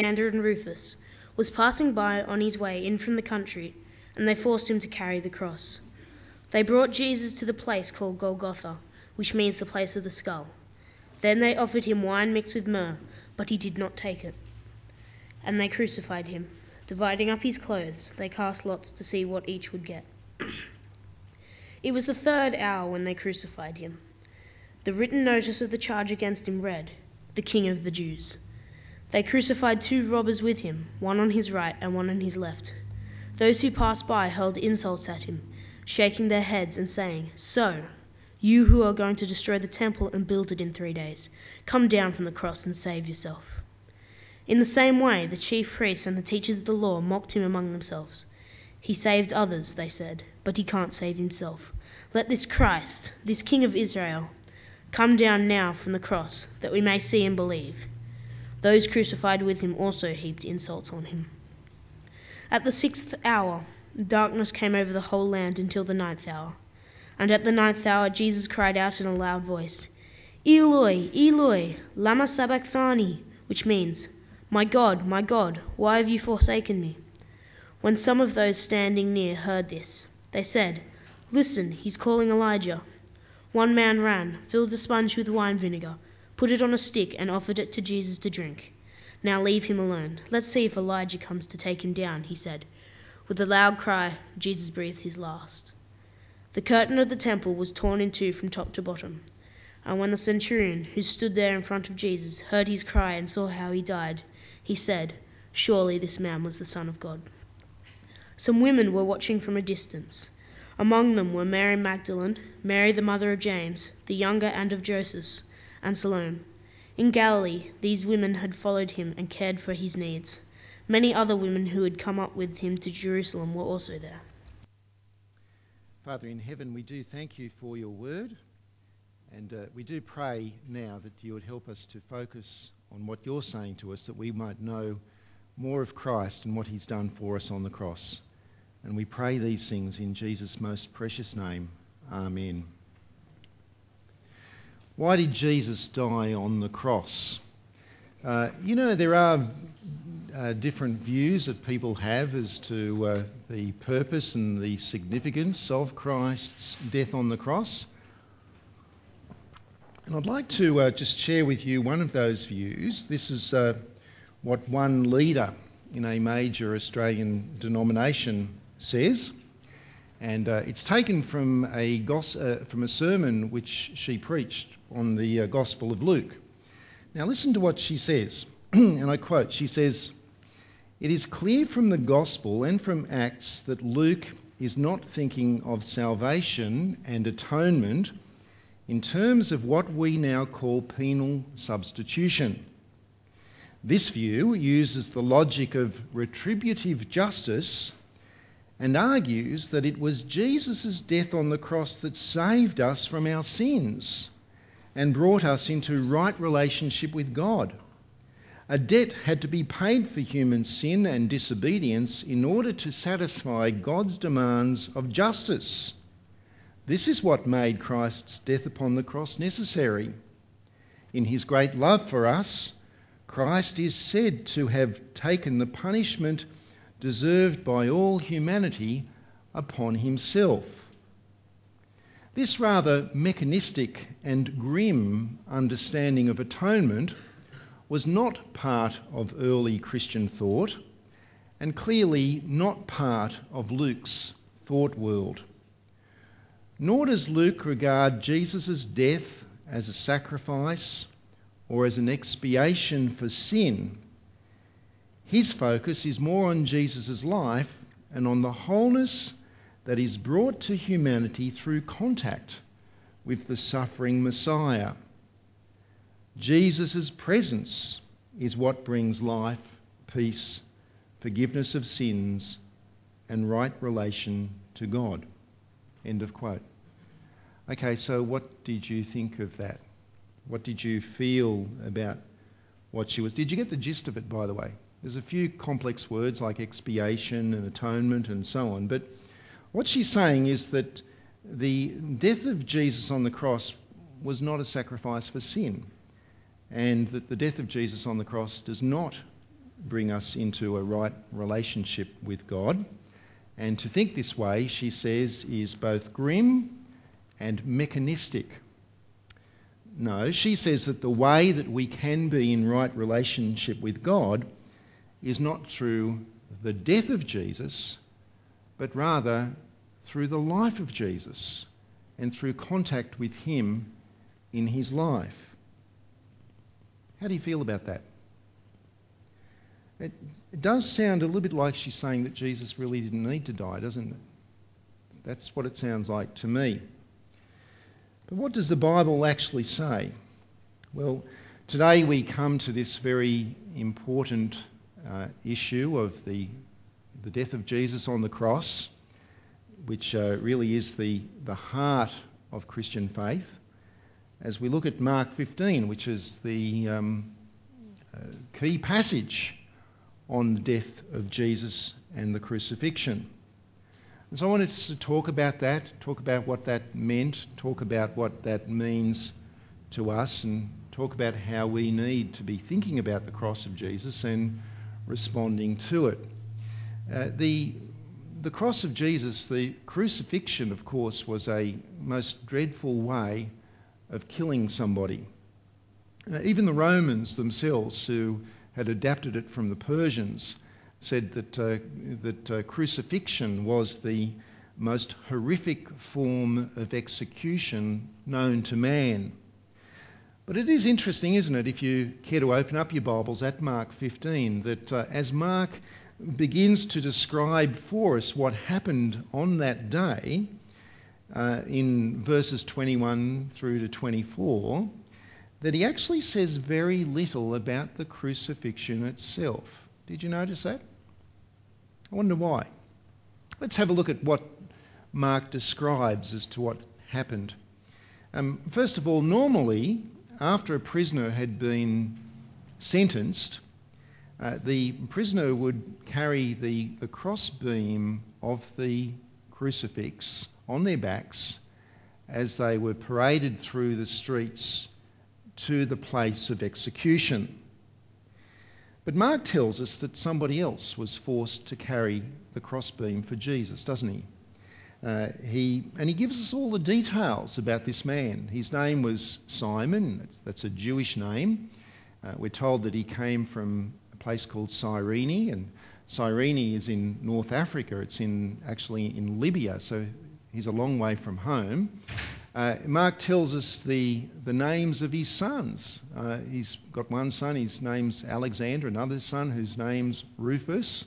And Rufus, was passing by on his way in from the country, and they forced him to carry the cross. They brought Jesus to the place called Golgotha, which means the place of the skull. Then they offered him wine mixed with myrrh, but he did not take it. And they crucified him. Dividing up his clothes, they cast lots to see what each would get. it was the third hour when they crucified him. The written notice of the charge against him read, The King of the Jews. They crucified two robbers with him, one on his right and one on his left. Those who passed by hurled insults at him, shaking their heads and saying, So, you who are going to destroy the temple and build it in three days, come down from the cross and save yourself. In the same way, the chief priests and the teachers of the law mocked him among themselves. He saved others, they said, but he can't save himself. Let this Christ, this King of Israel, come down now from the cross, that we may see and believe. Those crucified with him also heaped insults on him. At the sixth hour, darkness came over the whole land until the ninth hour. And at the ninth hour, Jesus cried out in a loud voice, Eloi, Eloi, lama sabachthani, which means, My God, my God, why have you forsaken me? When some of those standing near heard this, they said, Listen, he's calling Elijah. One man ran, filled a sponge with wine vinegar, put it on a stick, and offered it to Jesus to drink. Now leave him alone. Let's see if Elijah comes to take him down, he said. With a loud cry, Jesus breathed his last. The curtain of the temple was torn in two from top to bottom. And when the centurion, who stood there in front of Jesus, heard his cry and saw how he died, he said, Surely this man was the Son of God. Some women were watching from a distance. Among them were Mary Magdalene, Mary the mother of James, the younger, and of Joseph and Salome. In Galilee, these women had followed him and cared for his needs. Many other women who had come up with him to Jerusalem were also there. Father in heaven, we do thank you for your word, and uh, we do pray now that you would help us to focus on what you're saying to us, that we might know more of Christ and what he's done for us on the cross. And we pray these things in Jesus' most precious name. Amen. Why did Jesus die on the cross? Uh, you know, there are uh, different views that people have as to uh, the purpose and the significance of Christ's death on the cross. And I'd like to uh, just share with you one of those views. This is uh, what one leader in a major Australian denomination says and uh, it's taken from a, uh, from a sermon which she preached on the uh, Gospel of Luke. Now, listen to what she says, and I quote She says, It is clear from the Gospel and from Acts that Luke is not thinking of salvation and atonement in terms of what we now call penal substitution. This view uses the logic of retributive justice and argues that it was Jesus' death on the cross that saved us from our sins and brought us into right relationship with God. A debt had to be paid for human sin and disobedience in order to satisfy God's demands of justice. This is what made Christ's death upon the cross necessary. In his great love for us, Christ is said to have taken the punishment deserved by all humanity upon himself. This rather mechanistic and grim understanding of atonement was not part of early Christian thought and clearly not part of Luke's thought world. Nor does Luke regard Jesus' death as a sacrifice or as an expiation for sin his focus is more on Jesus' life and on the wholeness that is brought to humanity through contact with the suffering Messiah. Jesus' presence is what brings life, peace, forgiveness of sins, and right relation to God. End of quote. Okay, so what did you think of that? What did you feel about what she was? Did you get the gist of it, by the way? There's a few complex words like expiation and atonement and so on, but what she's saying is that the death of Jesus on the cross was not a sacrifice for sin, and that the death of Jesus on the cross does not bring us into a right relationship with God. And to think this way, she says, is both grim and mechanistic. No, she says that the way that we can be in right relationship with God is not through the death of Jesus, but rather through the life of Jesus and through contact with Him in His life. How do you feel about that? It, it does sound a little bit like she's saying that Jesus really didn't need to die, doesn't it? That's what it sounds like to me. But what does the Bible actually say? Well, today we come to this very important uh, issue of the, the death of Jesus on the cross, which uh, really is the, the heart of Christian faith, as we look at Mark 15, which is the um, uh, key passage on the death of Jesus and the crucifixion. And so I wanted to talk about that, talk about what that meant, talk about what that means to us, and talk about how we need to be thinking about the cross of Jesus and responding to it. Uh, the, the cross of Jesus, the crucifixion, of course, was a most dreadful way of killing somebody. Uh, even the Romans themselves, who had adapted it from the Persians, said that, uh, that uh, crucifixion was the most horrific form of execution known to man. But it is interesting, isn't it, if you care to open up your Bibles at Mark 15, that uh, as Mark begins to describe for us what happened on that day, uh, in verses 21 through to 24, that he actually says very little about the crucifixion itself. Did you notice that? I wonder why. Let's have a look at what Mark describes as to what happened. Um, first of all, normally, after a prisoner had been sentenced, uh, the prisoner would carry the, the crossbeam of the crucifix on their backs as they were paraded through the streets to the place of execution. But Mark tells us that somebody else was forced to carry the crossbeam for Jesus, doesn't he? Uh, he and he gives us all the details about this man. His name was Simon, that's, that's a Jewish name. Uh, we're told that he came from place called Cyrene, and Cyrene is in North Africa. It's in actually in Libya, so he's a long way from home. Uh, Mark tells us the, the names of his sons. Uh, he's got one son, his name's Alexander, another son whose name's Rufus.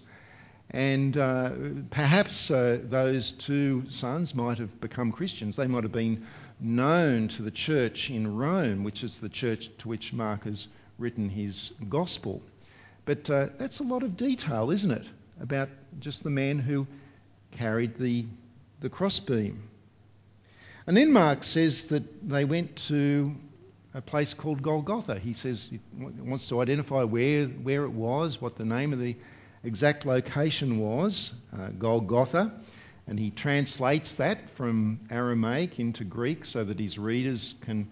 And uh, perhaps uh, those two sons might have become Christians. They might have been known to the church in Rome, which is the church to which Mark has written his gospel. But uh, that's a lot of detail, isn't it, about just the man who carried the, the crossbeam. And then Mark says that they went to a place called Golgotha. He says he wants to identify where, where it was, what the name of the exact location was, uh, Golgotha. And he translates that from Aramaic into Greek so that his readers can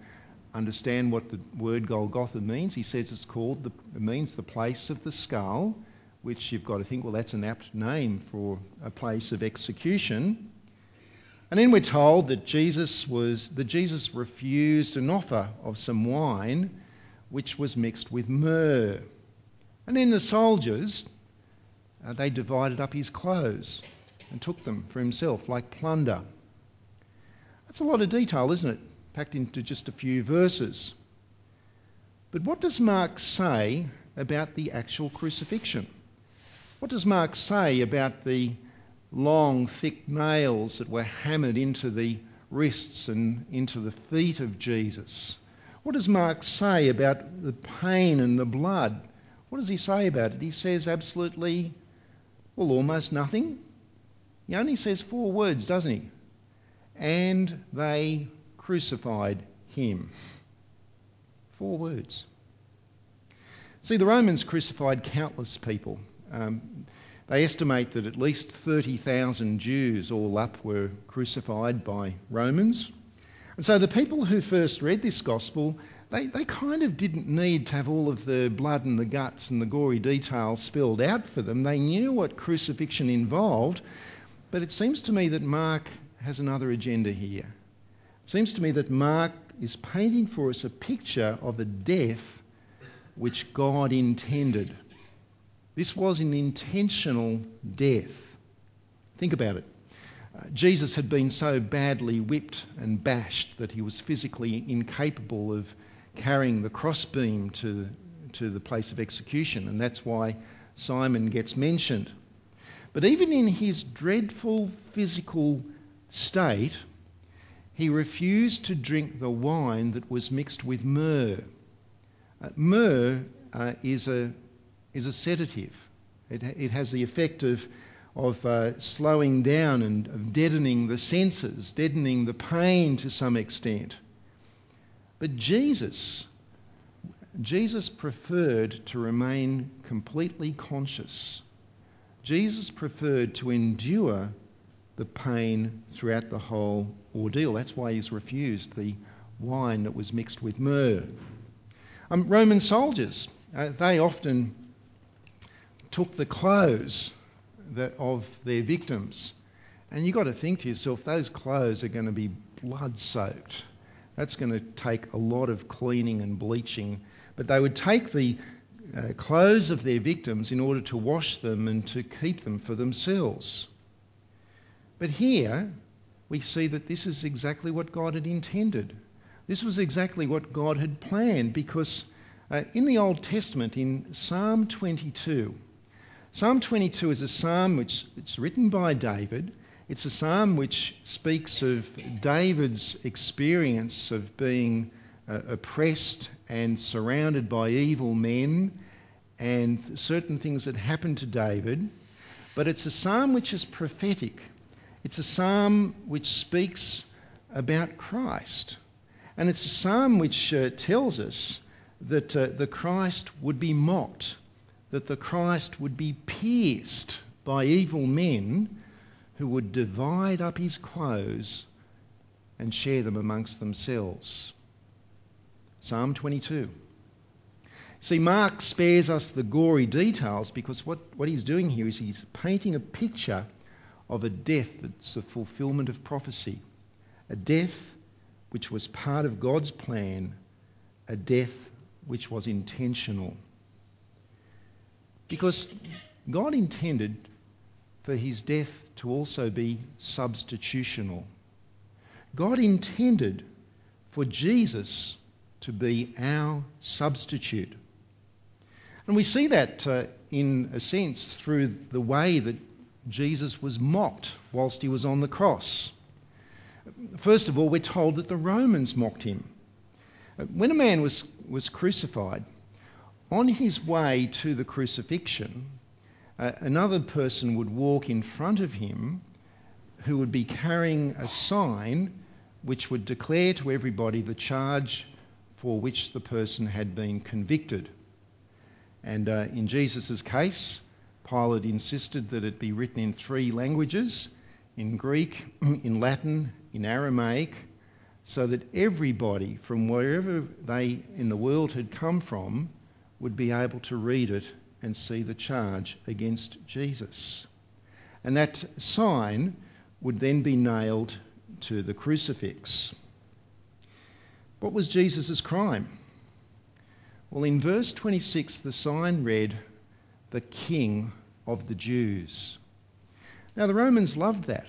understand what the word Golgotha means. He says it's called, the, it means the place of the skull, which you've got to think, well, that's an apt name for a place of execution. And then we're told that Jesus was that Jesus refused an offer of some wine which was mixed with myrrh. And then the soldiers uh, they divided up his clothes and took them for himself like plunder. That's a lot of detail, isn't it? Packed into just a few verses. But what does Mark say about the actual crucifixion? What does Mark say about the long, thick nails that were hammered into the wrists and into the feet of Jesus. What does Mark say about the pain and the blood? What does he say about it? He says absolutely, well, almost nothing. He only says four words, doesn't he? And they crucified him. Four words. See, the Romans crucified countless people. Um, they estimate that at least 30,000 Jews, all up, were crucified by Romans. And so the people who first read this gospel, they, they kind of didn't need to have all of the blood and the guts and the gory details spelled out for them. They knew what crucifixion involved, but it seems to me that Mark has another agenda here. Seems to me that Mark is painting for us a picture of a death which God intended. This was an intentional death. Think about it. Uh, Jesus had been so badly whipped and bashed that he was physically incapable of carrying the crossbeam to, to the place of execution, and that's why Simon gets mentioned. But even in his dreadful physical state, he refused to drink the wine that was mixed with myrrh. Uh, myrrh uh, is, a, is a sedative. It, it has the effect of of uh, slowing down and of deadening the senses, deadening the pain to some extent. But Jesus, Jesus preferred to remain completely conscious. Jesus preferred to endure the pain throughout the whole ordeal. That's why he's refused the wine that was mixed with myrrh. Um, Roman soldiers, uh, they often took the clothes of their victims. And you've got to think to yourself, those clothes are going to be blood soaked. That's going to take a lot of cleaning and bleaching. But they would take the uh, clothes of their victims in order to wash them and to keep them for themselves. But here we see that this is exactly what God had intended. This was exactly what God had planned because uh, in the Old Testament, in Psalm 22, Psalm 22 is a psalm which it's written by David. It's a psalm which speaks of David's experience of being uh, oppressed and surrounded by evil men and certain things that happened to David. But it's a psalm which is prophetic. It's a psalm which speaks about Christ. And it's a psalm which uh, tells us that uh, the Christ would be mocked that the Christ would be pierced by evil men who would divide up his clothes and share them amongst themselves. Psalm 22. See, Mark spares us the gory details because what, what he's doing here is he's painting a picture of a death that's a fulfillment of prophecy. A death which was part of God's plan, a death which was intentional. Because God intended for his death to also be substitutional. God intended for Jesus to be our substitute. And we see that uh, in a sense through the way that Jesus was mocked whilst he was on the cross. First of all, we're told that the Romans mocked him. When a man was, was crucified, on his way to the crucifixion, uh, another person would walk in front of him who would be carrying a sign which would declare to everybody the charge for which the person had been convicted. And uh, in Jesus' case, Pilate insisted that it be written in three languages in Greek, in Latin, in Aramaic, so that everybody from wherever they in the world had come from would be able to read it and see the charge against Jesus. And that sign would then be nailed to the crucifix. What was Jesus' crime? Well, in verse 26, the sign read, The King of the Jews. Now, the Romans loved that.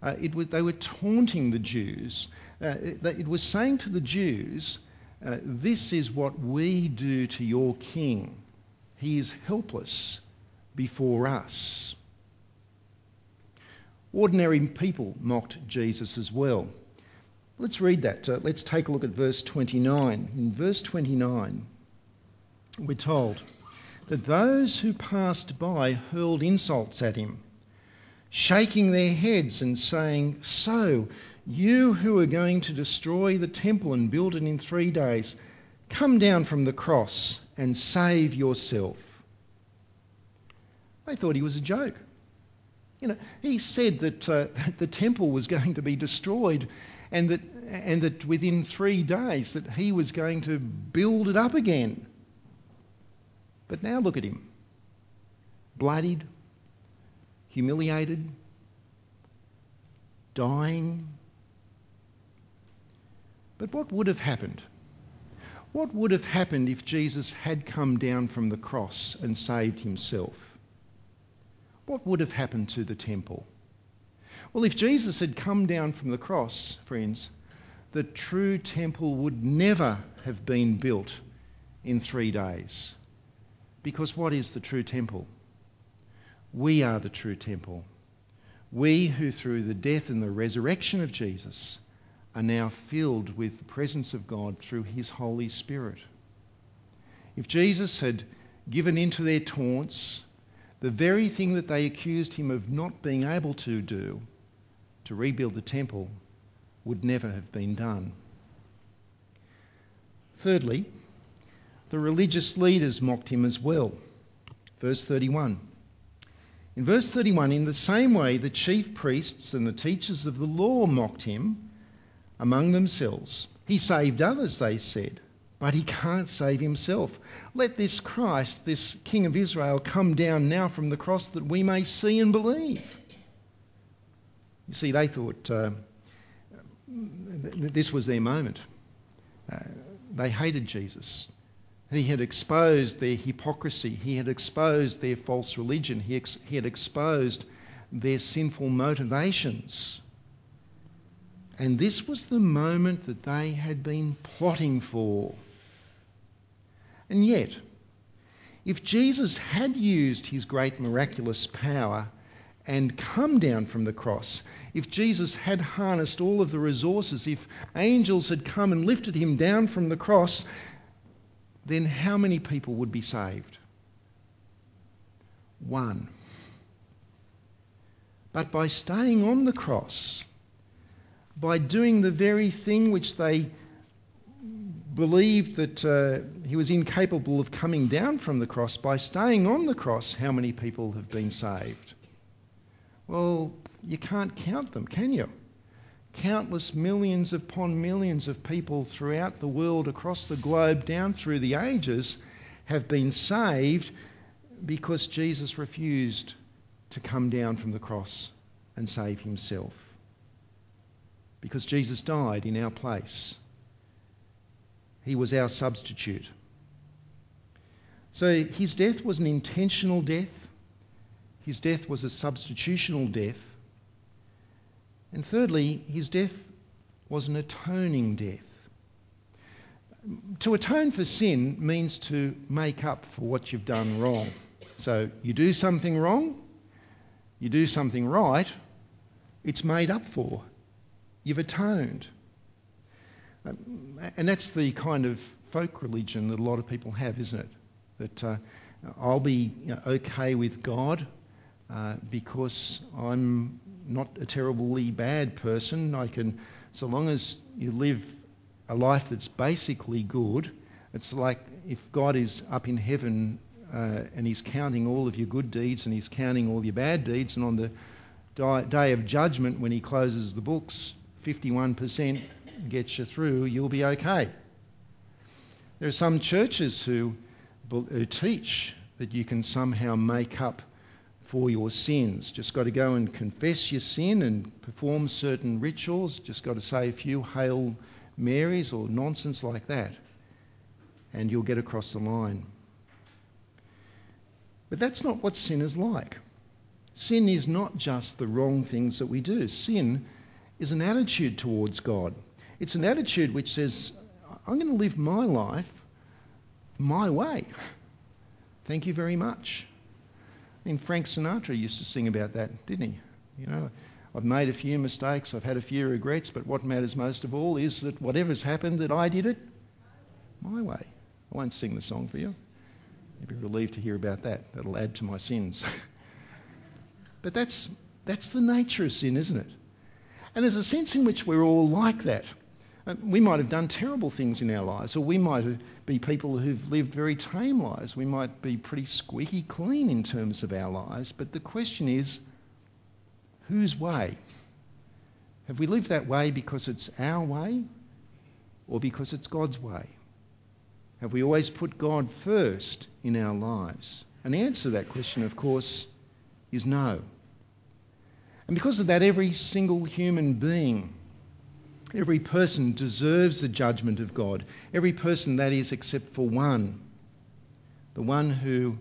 Uh, was, they were taunting the Jews. Uh, it, it was saying to the Jews, uh, this is what we do to your king. He is helpless before us. Ordinary people mocked Jesus as well. Let's read that. Uh, let's take a look at verse 29. In verse 29, we're told that those who passed by hurled insults at him, shaking their heads and saying, So, you who are going to destroy the temple and build it in three days, come down from the cross and save yourself. They thought he was a joke. You know, he said that uh, the temple was going to be destroyed and that, and that within three days that he was going to build it up again. But now look at him. Bloodied, humiliated, dying. But what would have happened? What would have happened if Jesus had come down from the cross and saved himself? What would have happened to the temple? Well, if Jesus had come down from the cross, friends, the true temple would never have been built in three days. Because what is the true temple? We are the true temple. We who, through the death and the resurrection of Jesus, are now filled with the presence of God through his Holy Spirit. If Jesus had given into their taunts, the very thing that they accused him of not being able to do, to rebuild the temple, would never have been done. Thirdly, the religious leaders mocked him as well. Verse 31. In verse 31, in the same way, the chief priests and the teachers of the law mocked him among themselves. He saved others, they said, but he can't save himself. Let this Christ, this King of Israel, come down now from the cross that we may see and believe. You see, they thought uh, this was their moment. Uh, they hated Jesus. He had exposed their hypocrisy. He had exposed their false religion. He, ex- he had exposed their sinful motivations. And this was the moment that they had been plotting for. And yet, if Jesus had used his great miraculous power and come down from the cross, if Jesus had harnessed all of the resources, if angels had come and lifted him down from the cross, then how many people would be saved? One. But by staying on the cross, by doing the very thing which they believed that uh, he was incapable of coming down from the cross, by staying on the cross, how many people have been saved? Well, you can't count them, can you? Countless millions upon millions of people throughout the world, across the globe, down through the ages, have been saved because Jesus refused to come down from the cross and save himself. Because Jesus died in our place. He was our substitute. So his death was an intentional death. His death was a substitutional death. And thirdly, his death was an atoning death. To atone for sin means to make up for what you've done wrong. So you do something wrong, you do something right, it's made up for. You've atoned. And that's the kind of folk religion that a lot of people have, isn't it? That uh, I'll be you know, okay with God uh, because I'm not a terribly bad person. I can, so long as you live a life that's basically good, it's like if God is up in heaven uh, and He's counting all of your good deeds and He's counting all your bad deeds, and on the day of judgment, when He closes the books, 51% gets you through, you'll be okay. There are some churches who, who teach that you can somehow make up for your sins. Just got to go and confess your sin and perform certain rituals. Just got to say a few Hail Marys or nonsense like that, and you'll get across the line. But that's not what sin is like. Sin is not just the wrong things that we do. Sin is an attitude towards God. It's an attitude which says, I'm going to live my life my way. Thank you very much. I mean, Frank Sinatra used to sing about that, didn't he? You know, I've made a few mistakes, I've had a few regrets, but what matters most of all is that whatever's happened, that I did it my way. I won't sing the song for you. You'll be relieved to hear about that. That'll add to my sins. but that's, that's the nature of sin, isn't it? And there's a sense in which we're all like that. Uh, we might have done terrible things in our lives, or we might be people who've lived very tame lives. We might be pretty squeaky clean in terms of our lives. But the question is, whose way? Have we lived that way because it's our way or because it's God's way? Have we always put God first in our lives? And the answer to that question, of course, is no. And because of that, every single human being, every person deserves the judgment of God. Every person, that is, except for one, the one who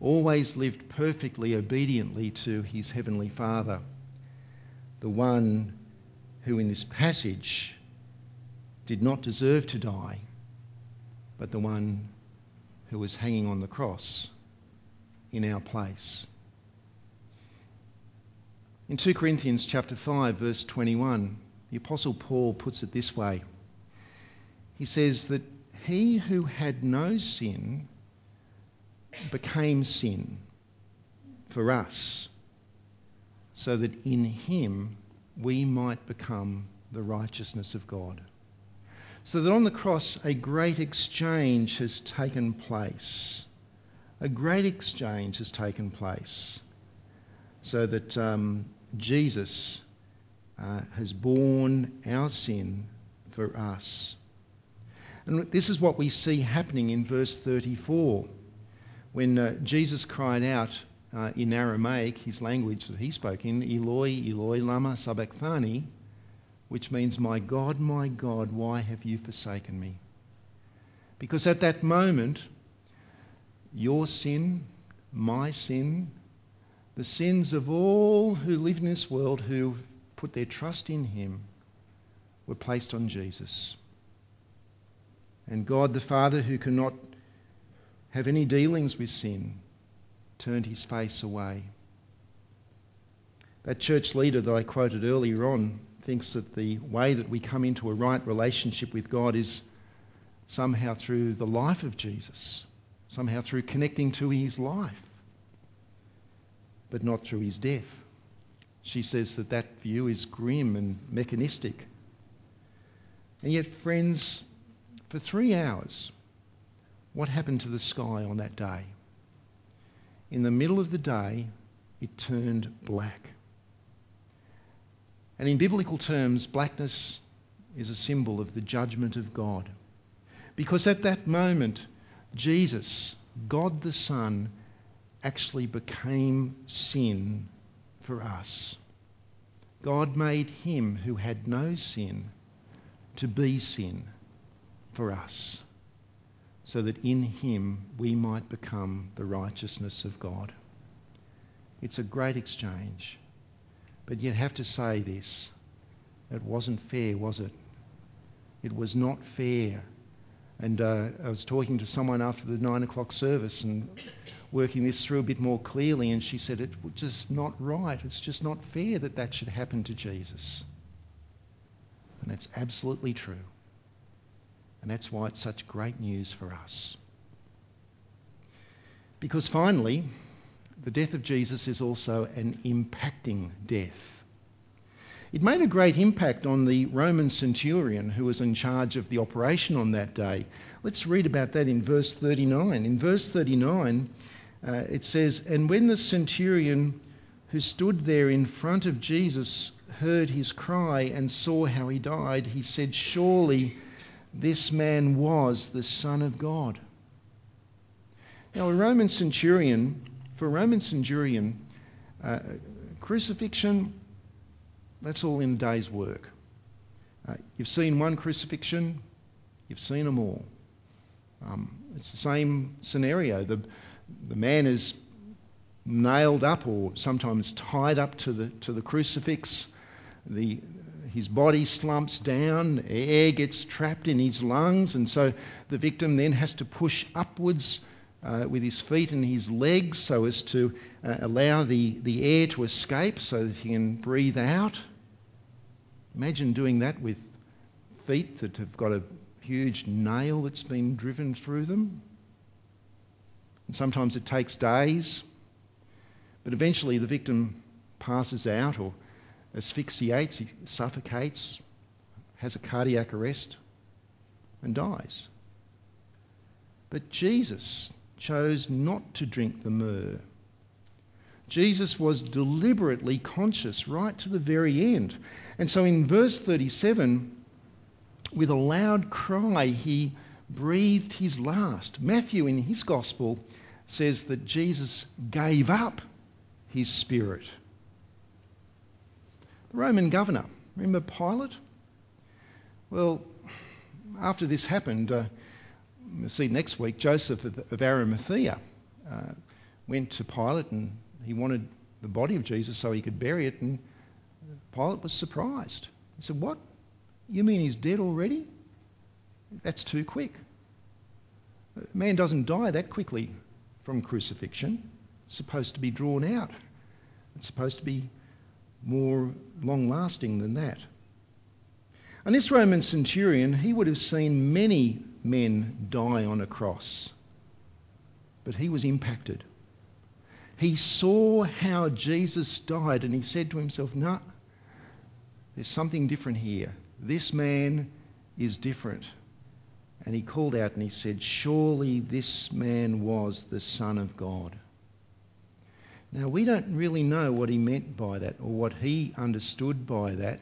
always lived perfectly obediently to his heavenly Father, the one who in this passage did not deserve to die, but the one who was hanging on the cross in our place. In 2 Corinthians chapter 5 verse 21, the apostle Paul puts it this way. He says that he who had no sin became sin for us so that in him we might become the righteousness of God. So that on the cross a great exchange has taken place. A great exchange has taken place so that um, Jesus uh, has borne our sin for us. And this is what we see happening in verse 34 when uh, Jesus cried out uh, in Aramaic, his language that he spoke in, Eloi, Eloi, lama sabachthani, which means, My God, my God, why have you forsaken me? Because at that moment, your sin, my sin, the sins of all who live in this world who put their trust in him were placed on Jesus. And God the Father, who cannot have any dealings with sin, turned his face away. That church leader that I quoted earlier on thinks that the way that we come into a right relationship with God is somehow through the life of Jesus, somehow through connecting to his life but not through his death. She says that that view is grim and mechanistic. And yet, friends, for three hours, what happened to the sky on that day? In the middle of the day, it turned black. And in biblical terms, blackness is a symbol of the judgment of God. Because at that moment, Jesus, God the Son, actually became sin for us. God made him who had no sin to be sin for us, so that in him we might become the righteousness of God. It's a great exchange. But yet have to say this. It wasn't fair, was it? It was not fair. And uh, I was talking to someone after the nine o'clock service, and working this through a bit more clearly, and she said, It's just not right. It's just not fair that that should happen to Jesus. And that's absolutely true. And that's why it's such great news for us. Because finally, the death of Jesus is also an impacting death. It made a great impact on the Roman centurion who was in charge of the operation on that day. Let's read about that in verse 39. In verse 39, uh, it says, And when the centurion who stood there in front of Jesus heard his cry and saw how he died, he said, Surely this man was the Son of God. Now, a Roman centurion, for a Roman centurion, uh, crucifixion, that's all in a day's work. Uh, you've seen one crucifixion, you've seen them all. Um, it's the same scenario. The, the man is nailed up or sometimes tied up to the, to the crucifix. The, his body slumps down, air gets trapped in his lungs, and so the victim then has to push upwards uh, with his feet and his legs so as to uh, allow the, the air to escape so that he can breathe out. Imagine doing that with feet that have got a huge nail that's been driven through them. And sometimes it takes days, but eventually the victim passes out or asphyxiates, suffocates, has a cardiac arrest, and dies. But Jesus chose not to drink the myrrh. Jesus was deliberately conscious right to the very end. And so in verse 37, with a loud cry, he breathed his last. Matthew, in his gospel, says that Jesus gave up his spirit. The Roman governor, remember Pilate? Well, after this happened, uh, we'll see next week, Joseph of Arimathea uh, went to Pilate and he wanted the body of Jesus so he could bury it, and Pilate was surprised. He said, What? You mean he's dead already? That's too quick. A man doesn't die that quickly from crucifixion. It's supposed to be drawn out. It's supposed to be more long lasting than that. And this Roman centurion, he would have seen many men die on a cross, but he was impacted. He saw how Jesus died and he said to himself, No, nah, there's something different here. This man is different. And he called out and he said, Surely this man was the Son of God. Now, we don't really know what he meant by that or what he understood by that.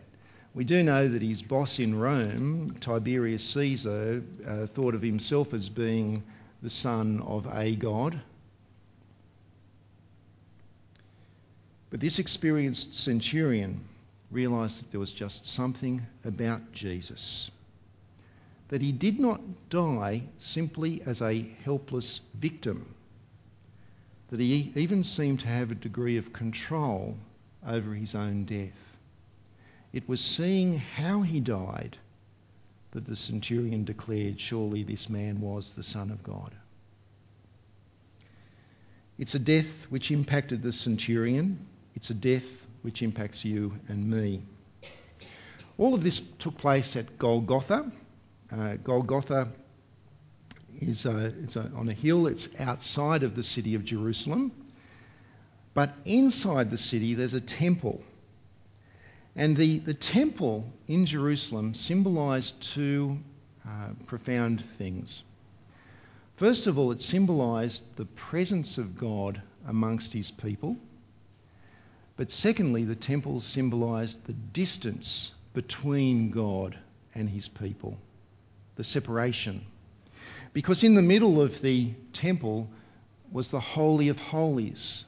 We do know that his boss in Rome, Tiberius Caesar, uh, thought of himself as being the son of a god. But this experienced centurion realised that there was just something about Jesus. That he did not die simply as a helpless victim that he even seemed to have a degree of control over his own death. It was seeing how he died that the centurion declared, Surely this man was the Son of God. It's a death which impacted the centurion, it's a death which impacts you and me. All of this took place at Golgotha. Uh, Golgotha is a, it's a, on a hill. It's outside of the city of Jerusalem. But inside the city, there's a temple. And the, the temple in Jerusalem symbolized two uh, profound things. First of all, it symbolized the presence of God amongst his people. But secondly, the temple symbolized the distance between God and his people, the separation because in the middle of the temple was the Holy of Holies,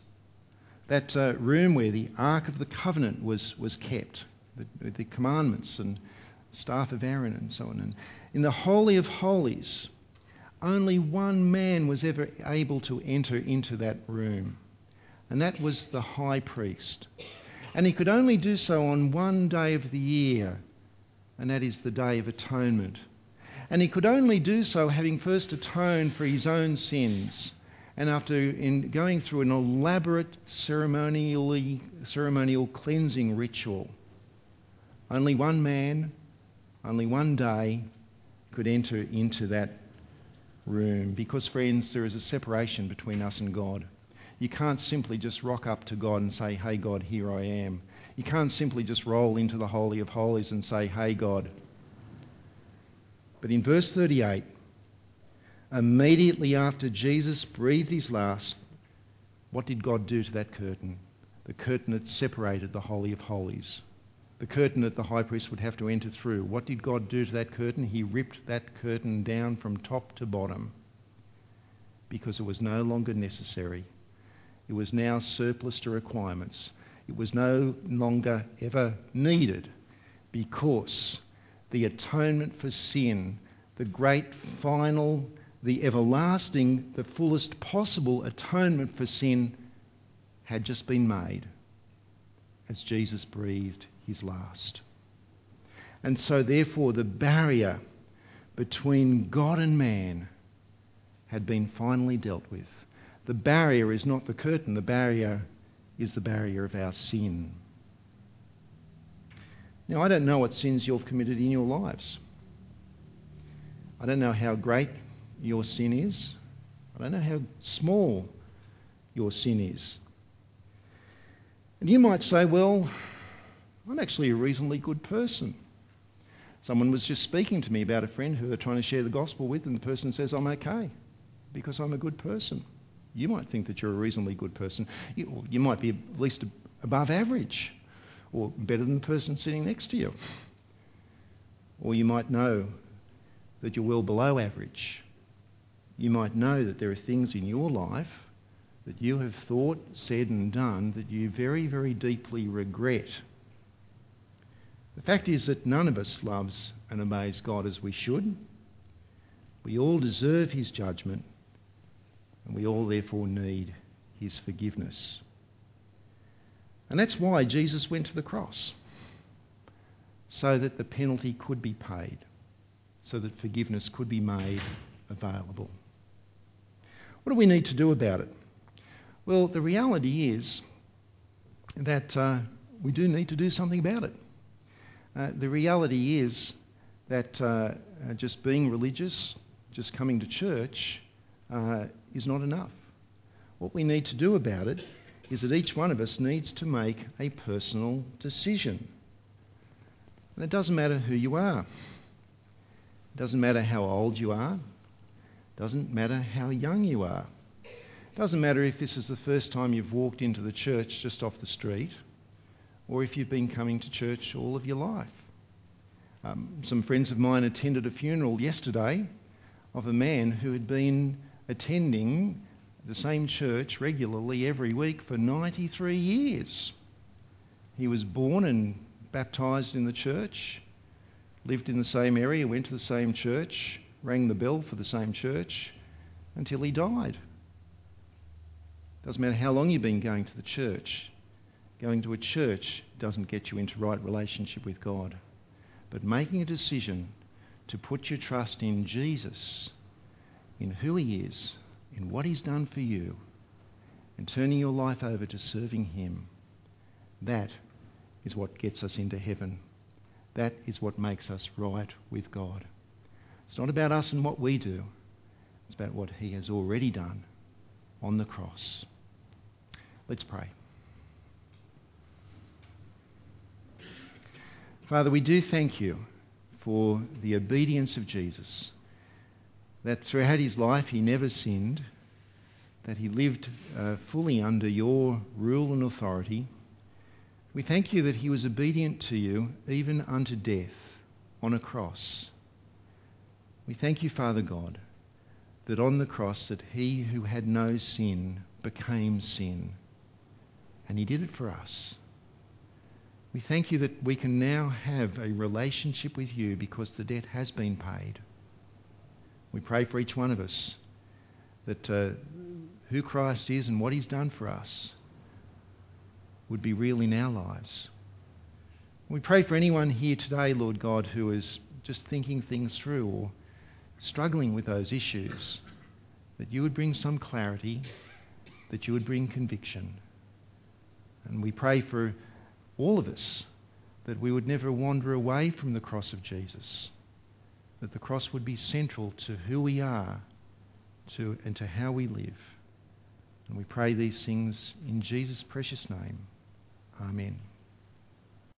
that uh, room where the Ark of the Covenant was, was kept, the, the commandments and staff of Aaron and so on. And in the Holy of Holies, only one man was ever able to enter into that room, and that was the high priest. And he could only do so on one day of the year, and that is the Day of Atonement and he could only do so having first atoned for his own sins. And after in going through an elaborate ceremonially, ceremonial cleansing ritual, only one man, only one day could enter into that room. Because, friends, there is a separation between us and God. You can't simply just rock up to God and say, Hey, God, here I am. You can't simply just roll into the Holy of Holies and say, Hey, God, but in verse 38, immediately after Jesus breathed his last, what did God do to that curtain? The curtain that separated the Holy of Holies. The curtain that the high priest would have to enter through. What did God do to that curtain? He ripped that curtain down from top to bottom because it was no longer necessary. It was now surplus to requirements. It was no longer ever needed because the atonement for sin, the great final, the everlasting, the fullest possible atonement for sin had just been made as Jesus breathed his last. And so, therefore, the barrier between God and man had been finally dealt with. The barrier is not the curtain, the barrier is the barrier of our sin. Now, I don't know what sins you've committed in your lives. I don't know how great your sin is. I don't know how small your sin is. And you might say, well, I'm actually a reasonably good person. Someone was just speaking to me about a friend who they're trying to share the gospel with, and the person says, I'm okay because I'm a good person. You might think that you're a reasonably good person. You, you might be at least above average or better than the person sitting next to you. Or you might know that you're well below average. You might know that there are things in your life that you have thought, said, and done that you very, very deeply regret. The fact is that none of us loves and obeys God as we should. We all deserve His judgment, we all therefore need His forgiveness. And that's why Jesus went to the cross, so that the penalty could be paid, so that forgiveness could be made available. What do we need to do about it? Well, the reality is that uh, we do need to do something about it. Uh, the reality is that uh, just being religious, just coming to church, uh, is not enough. What we need to do about it is that each one of us needs to make a personal decision. And it doesn't matter who you are. It doesn't matter how old you are. It doesn't matter how young you are. It doesn't matter if this is the first time you've walked into the church just off the street or if you've been coming to church all of your life. Um, some friends of mine attended a funeral yesterday of a man who had been attending the same church regularly every week for 93 years. He was born and baptised in the church, lived in the same area, went to the same church, rang the bell for the same church until he died. Doesn't matter how long you've been going to the church. Going to a church doesn't get you into right relationship with God. But making a decision to put your trust in Jesus, in who He is, in what He's done for you, and turning your life over to serving Him, that is what gets us into heaven. That is what makes us right with God. It's not about us and what we do, it's about what He has already done on the cross. Let's pray. Father, we do thank you for the obedience of Jesus, that throughout his life he never sinned, that he lived uh, fully under your rule and authority. We thank you that he was obedient to you even unto death on a cross. We thank you, Father God, that on the cross that he who had no sin became sin and he did it for us. We thank you that we can now have a relationship with you because the debt has been paid. We pray for each one of us that uh, who Christ is and what he's done for us would be real in our lives. We pray for anyone here today, Lord God, who is just thinking things through or struggling with those issues, that you would bring some clarity, that you would bring conviction. And we pray for all of us that we would never wander away from the cross of Jesus, that the cross would be central to who we are to, and to how we live. And we pray these things in Jesus' precious name. Amen.